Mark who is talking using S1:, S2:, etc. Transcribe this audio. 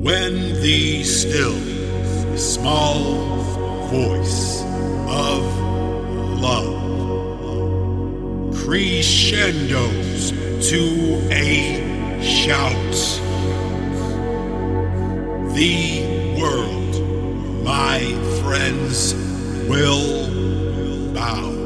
S1: When the still, small voice of love crescendos to a shout. The world, my friends, will bow.